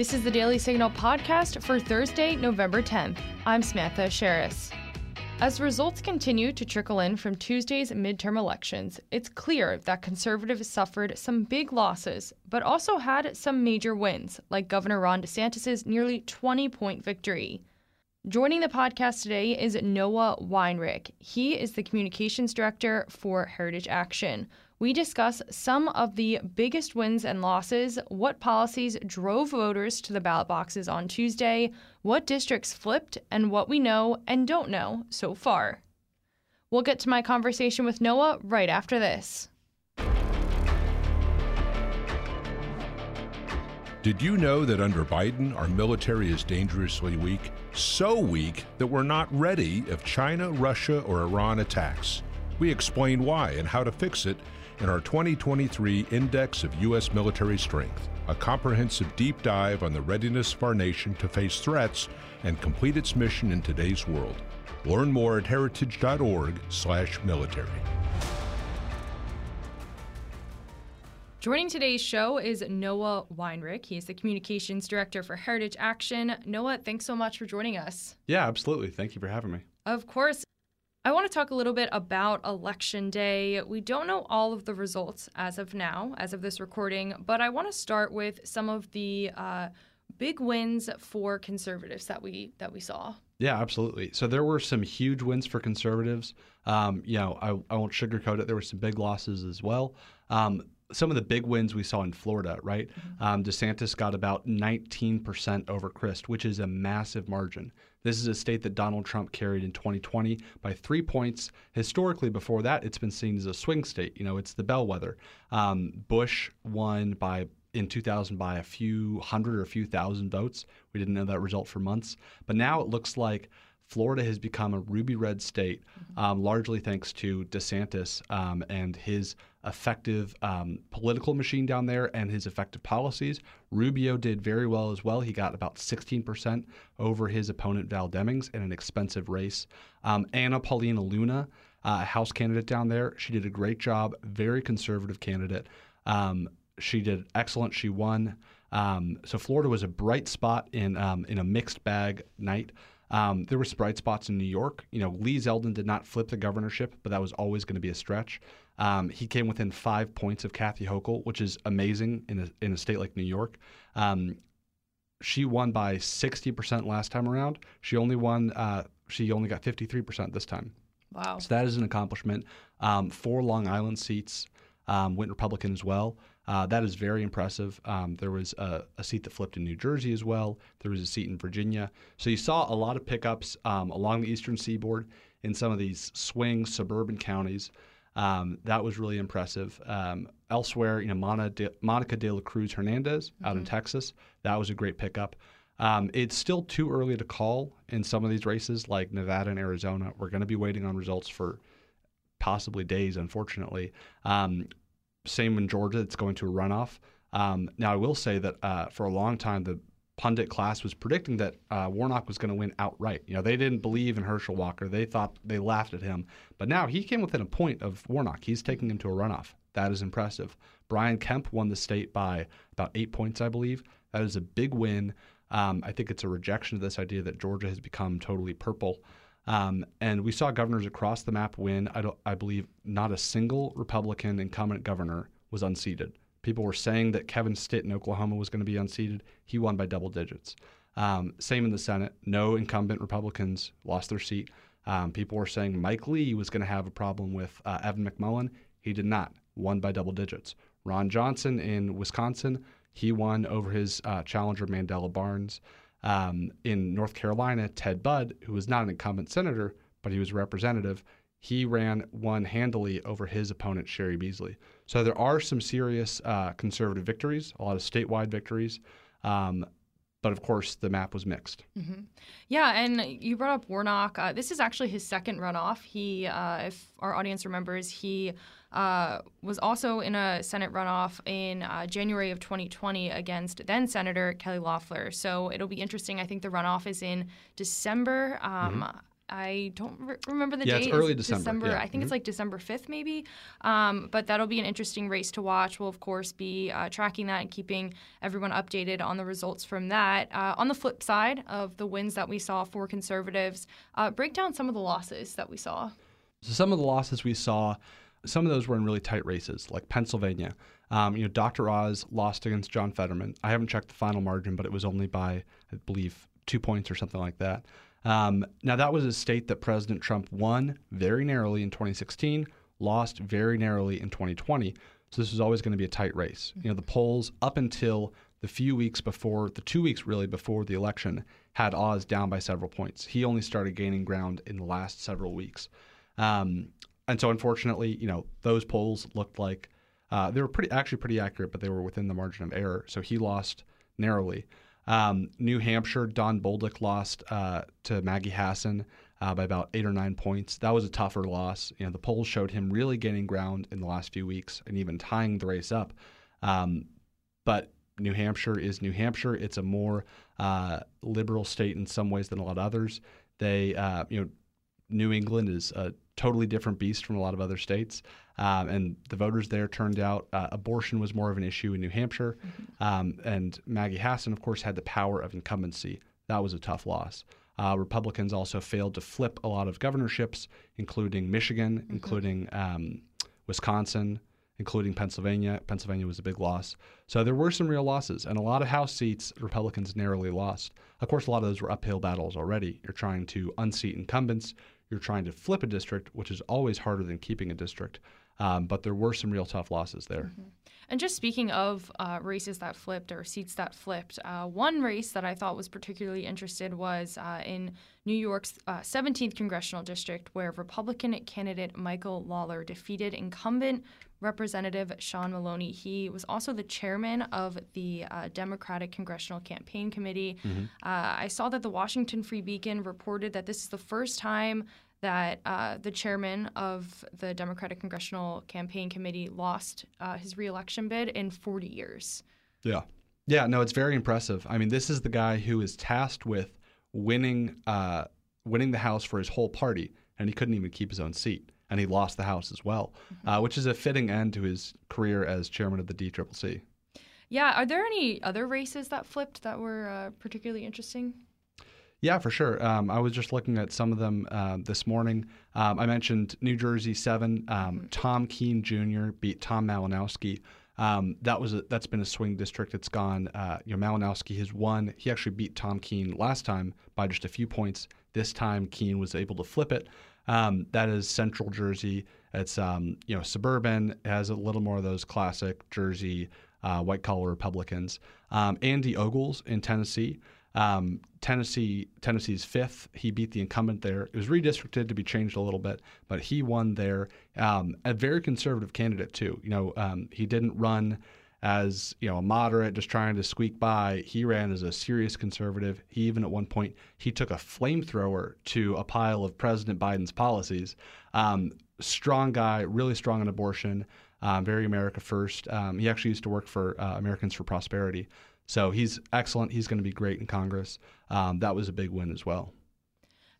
This is the Daily Signal podcast for Thursday, November 10th. I'm Samantha Sherris. As results continue to trickle in from Tuesday's midterm elections, it's clear that conservatives suffered some big losses, but also had some major wins, like Governor Ron DeSantis' nearly 20 point victory. Joining the podcast today is Noah Weinrich. He is the communications director for Heritage Action. We discuss some of the biggest wins and losses, what policies drove voters to the ballot boxes on Tuesday, what districts flipped, and what we know and don't know so far. We'll get to my conversation with Noah right after this. Did you know that under Biden, our military is dangerously weak? So weak that we're not ready if China, Russia, or Iran attacks. We explain why and how to fix it in our 2023 Index of U.S. Military Strength, a comprehensive deep dive on the readiness of our nation to face threats and complete its mission in today's world. Learn more at heritage.org/military. Joining today's show is Noah Weinrich. He is the communications director for Heritage Action. Noah, thanks so much for joining us. Yeah, absolutely. Thank you for having me. Of course. I want to talk a little bit about Election Day. We don't know all of the results as of now, as of this recording, but I want to start with some of the uh, big wins for conservatives that we that we saw. Yeah, absolutely. So there were some huge wins for conservatives. Um, you know, I, I won't sugarcoat it. There were some big losses as well. Um, some of the big wins we saw in Florida, right? Mm-hmm. Um, DeSantis got about 19% over Crist, which is a massive margin. This is a state that Donald Trump carried in 2020 by three points. Historically, before that, it's been seen as a swing state. You know, it's the bellwether. Um, Bush won by in 2000 by a few hundred or a few thousand votes. We didn't know that result for months, but now it looks like Florida has become a ruby red state, mm-hmm. um, largely thanks to DeSantis um, and his effective um, political machine down there and his effective policies. Rubio did very well as well. He got about 16% over his opponent Val Demings in an expensive race. Um, Anna Paulina Luna, uh, a House candidate down there, she did a great job. Very conservative candidate. Um, she did excellent. She won. Um, so Florida was a bright spot in in a mixed bag night. Um, there were bright spots in New York. You know, Lee Zeldin did not flip the governorship, but that was always going to be a stretch. Um, he came within five points of Kathy Hochul, which is amazing in a, in a state like New York. Um, she won by 60% last time around. She only won, uh, she only got 53% this time. Wow. So that is an accomplishment. Um, four Long Island seats um, went Republican as well. Uh, that is very impressive. Um, there was a, a, seat that flipped in New Jersey as well. There was a seat in Virginia. So you saw a lot of pickups um, along the eastern seaboard in some of these swing suburban counties. Um, that was really impressive. Um, elsewhere, you know, Monica de, Monica de la Cruz Hernandez out mm-hmm. in Texas, that was a great pickup. Um, it's still too early to call in some of these races, like Nevada and Arizona. We're going to be waiting on results for possibly days, unfortunately. Um, same in Georgia, it's going to a runoff. Um, now, I will say that uh, for a long time, the pundit class was predicting that uh, Warnock was going to win outright. You know, they didn't believe in Herschel Walker. They thought they laughed at him. But now he came within a point of Warnock. He's taking him to a runoff. That is impressive. Brian Kemp won the state by about eight points, I believe. That is a big win. Um, I think it's a rejection of this idea that Georgia has become totally purple. Um, and we saw governors across the map win. I, I believe not a single Republican incumbent governor was unseated. People were saying that Kevin Stitt in Oklahoma was going to be unseated. He won by double digits. Um, same in the Senate. No incumbent Republicans lost their seat. Um, people were saying Mike Lee was going to have a problem with uh, Evan McMullin. He did not. Won by double digits. Ron Johnson in Wisconsin, he won over his uh, challenger Mandela Barnes. Um, in North Carolina, Ted Budd, who was not an incumbent senator, but he was a representative, he ran one handily over his opponent, Cheri Beasley. So there are some serious uh, conservative victories, a lot of statewide victories. Um, but of course, the map was mixed. Mm-hmm. Yeah, and you brought up Warnock. Uh, this is actually his second runoff. He, uh, if our audience remembers, he uh, was also in a Senate runoff in uh, January of 2020 against then Senator Kelly Loeffler. So it'll be interesting. I think the runoff is in December. Um, mm-hmm. I don't re- remember the Yeah, date. it's early December, yeah. I think Mhm. it's like December 5th, maybe. Um, but that'll be an interesting race to watch. We'll, of course, be uh, tracking that and keeping everyone updated on the results from that. Uh, on the flip side of the wins that we saw for conservatives, uh, break down some of the losses that we saw. So some of the losses we saw, some of those were in really tight races, like Pennsylvania. Um, you know, Dr. Oz lost against John Fetterman. I haven't checked the final margin, but it was only by, I believe, two points or something like that. Um, now, that was a state that President Trump won very narrowly in 2016, lost very narrowly in 2020. So this was always going to be a tight race. You know, the polls up until the few weeks before, the two weeks really before the election, had Oz down by several points. He only started gaining ground in the last several weeks. Um, and so, unfortunately, you know, those polls looked like uh, they were pretty, actually pretty accurate, but they were within the margin of error. So he lost narrowly. Um, New Hampshire, Don Bolduc lost uh, to Maggie Hassan uh, by about eight or nine points. That was a tougher loss. You know, the polls showed him really gaining ground in the last few weeks and even tying the race up. Um, but New Hampshire is New Hampshire. It's a more uh, liberal state in some ways than a lot of others. They, uh, you know, New England is a totally different beast from a lot of other states. Um, and the voters there turned out uh, abortion was more of an issue in New Hampshire. Um, and Maggie Hassan, of course, had the power of incumbency. That was a tough loss. Uh, Republicans also failed to flip a lot of governorships, including Michigan, including um, Wisconsin, including Pennsylvania. Pennsylvania was a big loss. So there were some real losses, and a lot of House seats Republicans narrowly lost. Of course, a lot of those were uphill battles already. You're trying to unseat incumbents, you're trying to flip a district, which is always harder than keeping a district. Um, but there were some real tough losses there. And just speaking of uh, races that flipped or seats that flipped, uh, one race that I thought was particularly interested was uh, in New York's uh, 17th congressional district, where Republican candidate Michael Lawler defeated incumbent Representative Sean Maloney. He was also the chairman of the uh, Democratic Congressional Campaign Committee. Uh, I saw that the Washington Free Beacon reported that this is the first time that uh, the chairman of the Democratic Congressional Campaign Committee lost uh, his reelection bid in 40 years. Yeah. Yeah, no, it's very impressive. I mean, this is the guy who is tasked with winning uh, winning the House for his whole party, and he couldn't even keep his own seat, and he lost the House as well, uh, which is a fitting end to his career as chairman of the DCCC. Yeah, are there any other races that flipped that were uh, particularly interesting? Yeah, for sure. Um, I was just looking at some of them uh, this morning. Um, I mentioned New Jersey seven. Um, Tom Kean Jr. beat Tom Malinowski. Um, that was a, that's been a swing district. It's gone. Uh, you know, Malinowski has won. He actually beat Tom Kean last time by just a few points. This time, Kean was able to flip it. Um, that is Central Jersey. It's um, you know suburban. It has a little more of those classic Jersey uh, white collar Republicans. Um, Andy Ogles in Tennessee. Um, Tennessee, Tennessee's fifth. He beat the incumbent there. It was redistricted to be changed a little bit, but he won there. Um, a very conservative candidate too. You know, um, he didn't run as you know a moderate, just trying to squeak by. He ran as a serious conservative. He even at one point he took a flamethrower to a pile of President Biden's policies. Um, strong guy, really strong on abortion. Um, very America first. Um, he actually used to work for uh, Americans for Prosperity. So he's excellent. He's going to be great in Congress. Um, that was a big win as well.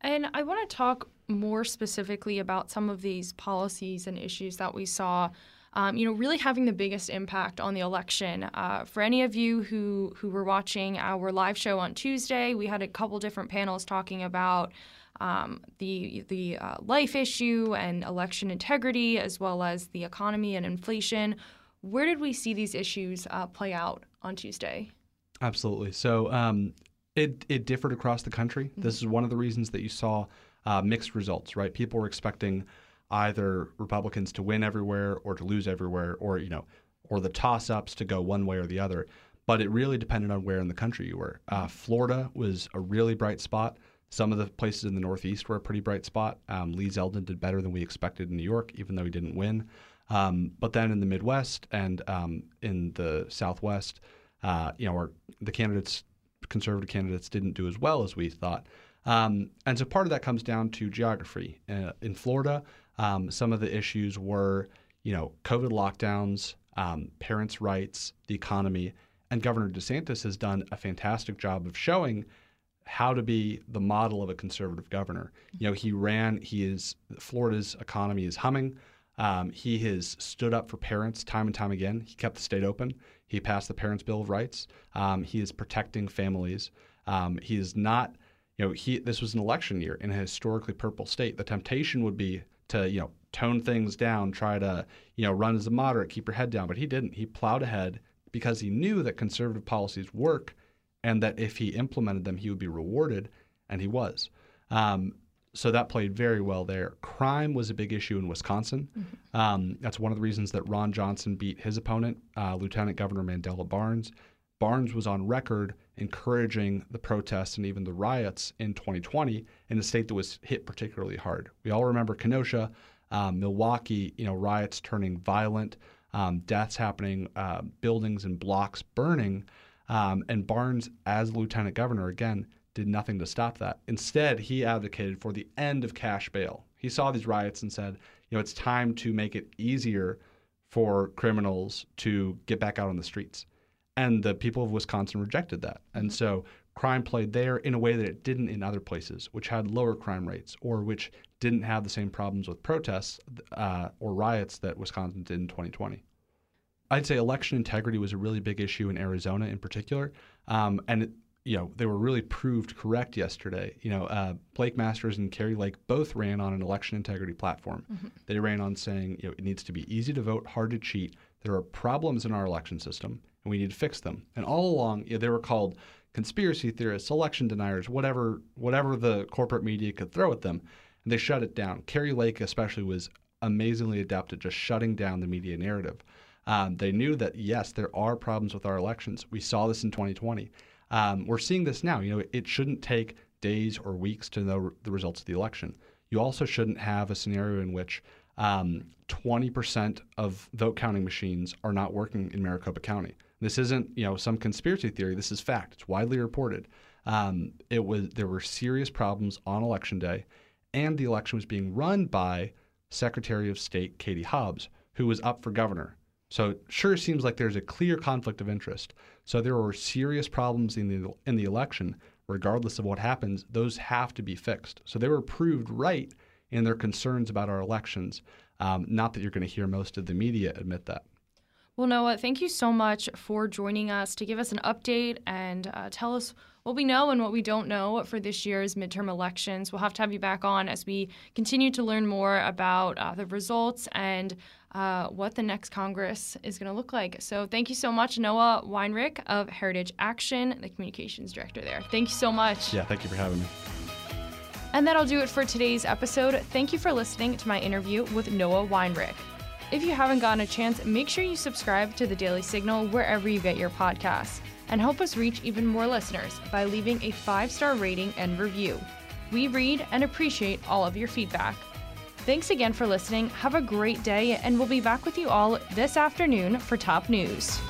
And I want to talk more specifically about some of these policies and issues that we saw. Um, you know, really having the biggest impact on the election. Uh, for any of you who who were watching our live show on Tuesday, we had a couple different panels talking about um, the the uh, life issue and election integrity, as well as the economy and inflation. Where did we see these issues uh, play out on Tuesday? Absolutely. So um, it it differed across the country. This is one of the reasons that you saw uh, mixed results. Right? People were expecting either Republicans to win everywhere or to lose everywhere, or you know, or the toss-ups to go one way or the other. But it really depended on where in the country you were. Uh, Florida was a really bright spot. Some of the places in the Northeast were a pretty bright spot. Um, Lee Zeldin did better than we expected in New York, even though he didn't win. Um, but then in the Midwest and um, in the Southwest, uh, you know, our, the candidates, conservative candidates, didn't do as well as we thought. Um, and so part of that comes down to geography. Uh, in Florida, um, some of the issues were, you know, COVID lockdowns, um, parents' rights, the economy, and Governor DeSantis has done a fantastic job of showing how to be the model of a conservative governor. You know, he ran. He is Florida's economy is humming. Um, he has stood up for parents time and time again. He kept the state open. He passed the Parents' Bill of Rights. Um, he is protecting families. Um, he is not, you know, he. This was an election year in a historically purple state. The temptation would be to, you know, tone things down, try to, you know, run as a moderate, keep your head down. But he didn't. He plowed ahead because he knew that conservative policies work, and that if he implemented them, he would be rewarded, and he was. Um, so that played very well there. Crime was a big issue in Wisconsin. Mm-hmm. Um, that's one of the reasons that Ron Johnson beat his opponent, uh, Lieutenant Governor Mandela Barnes. Barnes was on record encouraging the protests and even the riots in 2020 in a state that was hit particularly hard. We all remember Kenosha, um, Milwaukee, you know, riots turning violent, um, deaths happening, uh, buildings and blocks burning. Um, and Barnes, as lieutenant governor, again, did nothing to stop that. Instead, he advocated for the end of cash bail. He saw these riots and said, you know, it's time to make it easier for criminals to get back out on the streets. And the people of Wisconsin rejected that. And so crime played there in a way that it didn't in other places, which had lower crime rates or which didn't have the same problems with protests uh, or riots that Wisconsin did in 2020. I'd say election integrity was a really big issue in Arizona in particular. Um, and it, you know, they were really proved correct yesterday. You know, uh, Blake Masters and Kari Lake both ran on an election integrity platform. Mm-hmm. They ran on saying, you know, it needs to be easy to vote, hard to cheat. There are problems in our election system, and we need to fix them. And all along, you know, they were called conspiracy theorists, election deniers, whatever, whatever the corporate media could throw at them, and they shut it down. Kari Lake, especially, was amazingly adept at just shutting down the media narrative. Um, they knew that yes, there are problems with our elections. We saw this in 2020. Um, we're seeing this now. You know, it shouldn't take days or weeks to know the results of the election. You also shouldn't have a scenario in which um, 20% of vote counting machines are not working in Maricopa County. This isn't, you know, some conspiracy theory. This is fact. It's widely reported. Um, it was there were serious problems on election day, and the election was being run by Secretary of State Katie Hobbs, who was up for governor. So it sure seems like there's a clear conflict of interest. So there were serious problems in the in the election, regardless of what happens. Those have to be fixed. So they were proved right in their concerns about our elections. Um, not that you're going to hear most of the media admit that. Well, Noah, thank you so much for joining us to give us an update and uh, tell us what we know and what we don't know for this year's midterm elections. We'll have to have you back on as we continue to learn more about uh, the results and uh, what the next Congress is going to look like. So, thank you so much, Noah Weinrich of Heritage Action, the communications director there. Thank you so much. Yeah, thank you for having me. And that'll do it for today's episode. Thank you for listening to my interview with Noah Weinrich. If you haven't gotten a chance, make sure you subscribe to the Daily Signal wherever you get your podcasts and help us reach even more listeners by leaving a five star rating and review. We read and appreciate all of your feedback. Thanks again for listening. Have a great day, and we'll be back with you all this afternoon for top news.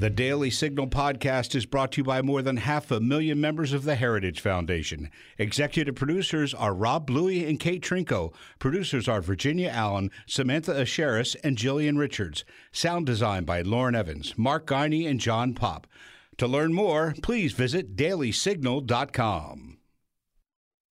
The Daily Signal podcast is brought to you by more than half a million members of the Heritage Foundation. Executive producers are Rob Bluey and Kate Trinko. Producers are Virginia Allen, Samantha Aschieris, and Jillian Richards. Sound design by Lauren Evans, Mark Guiney, and John Pop. To learn more, please visit dailysignal.com.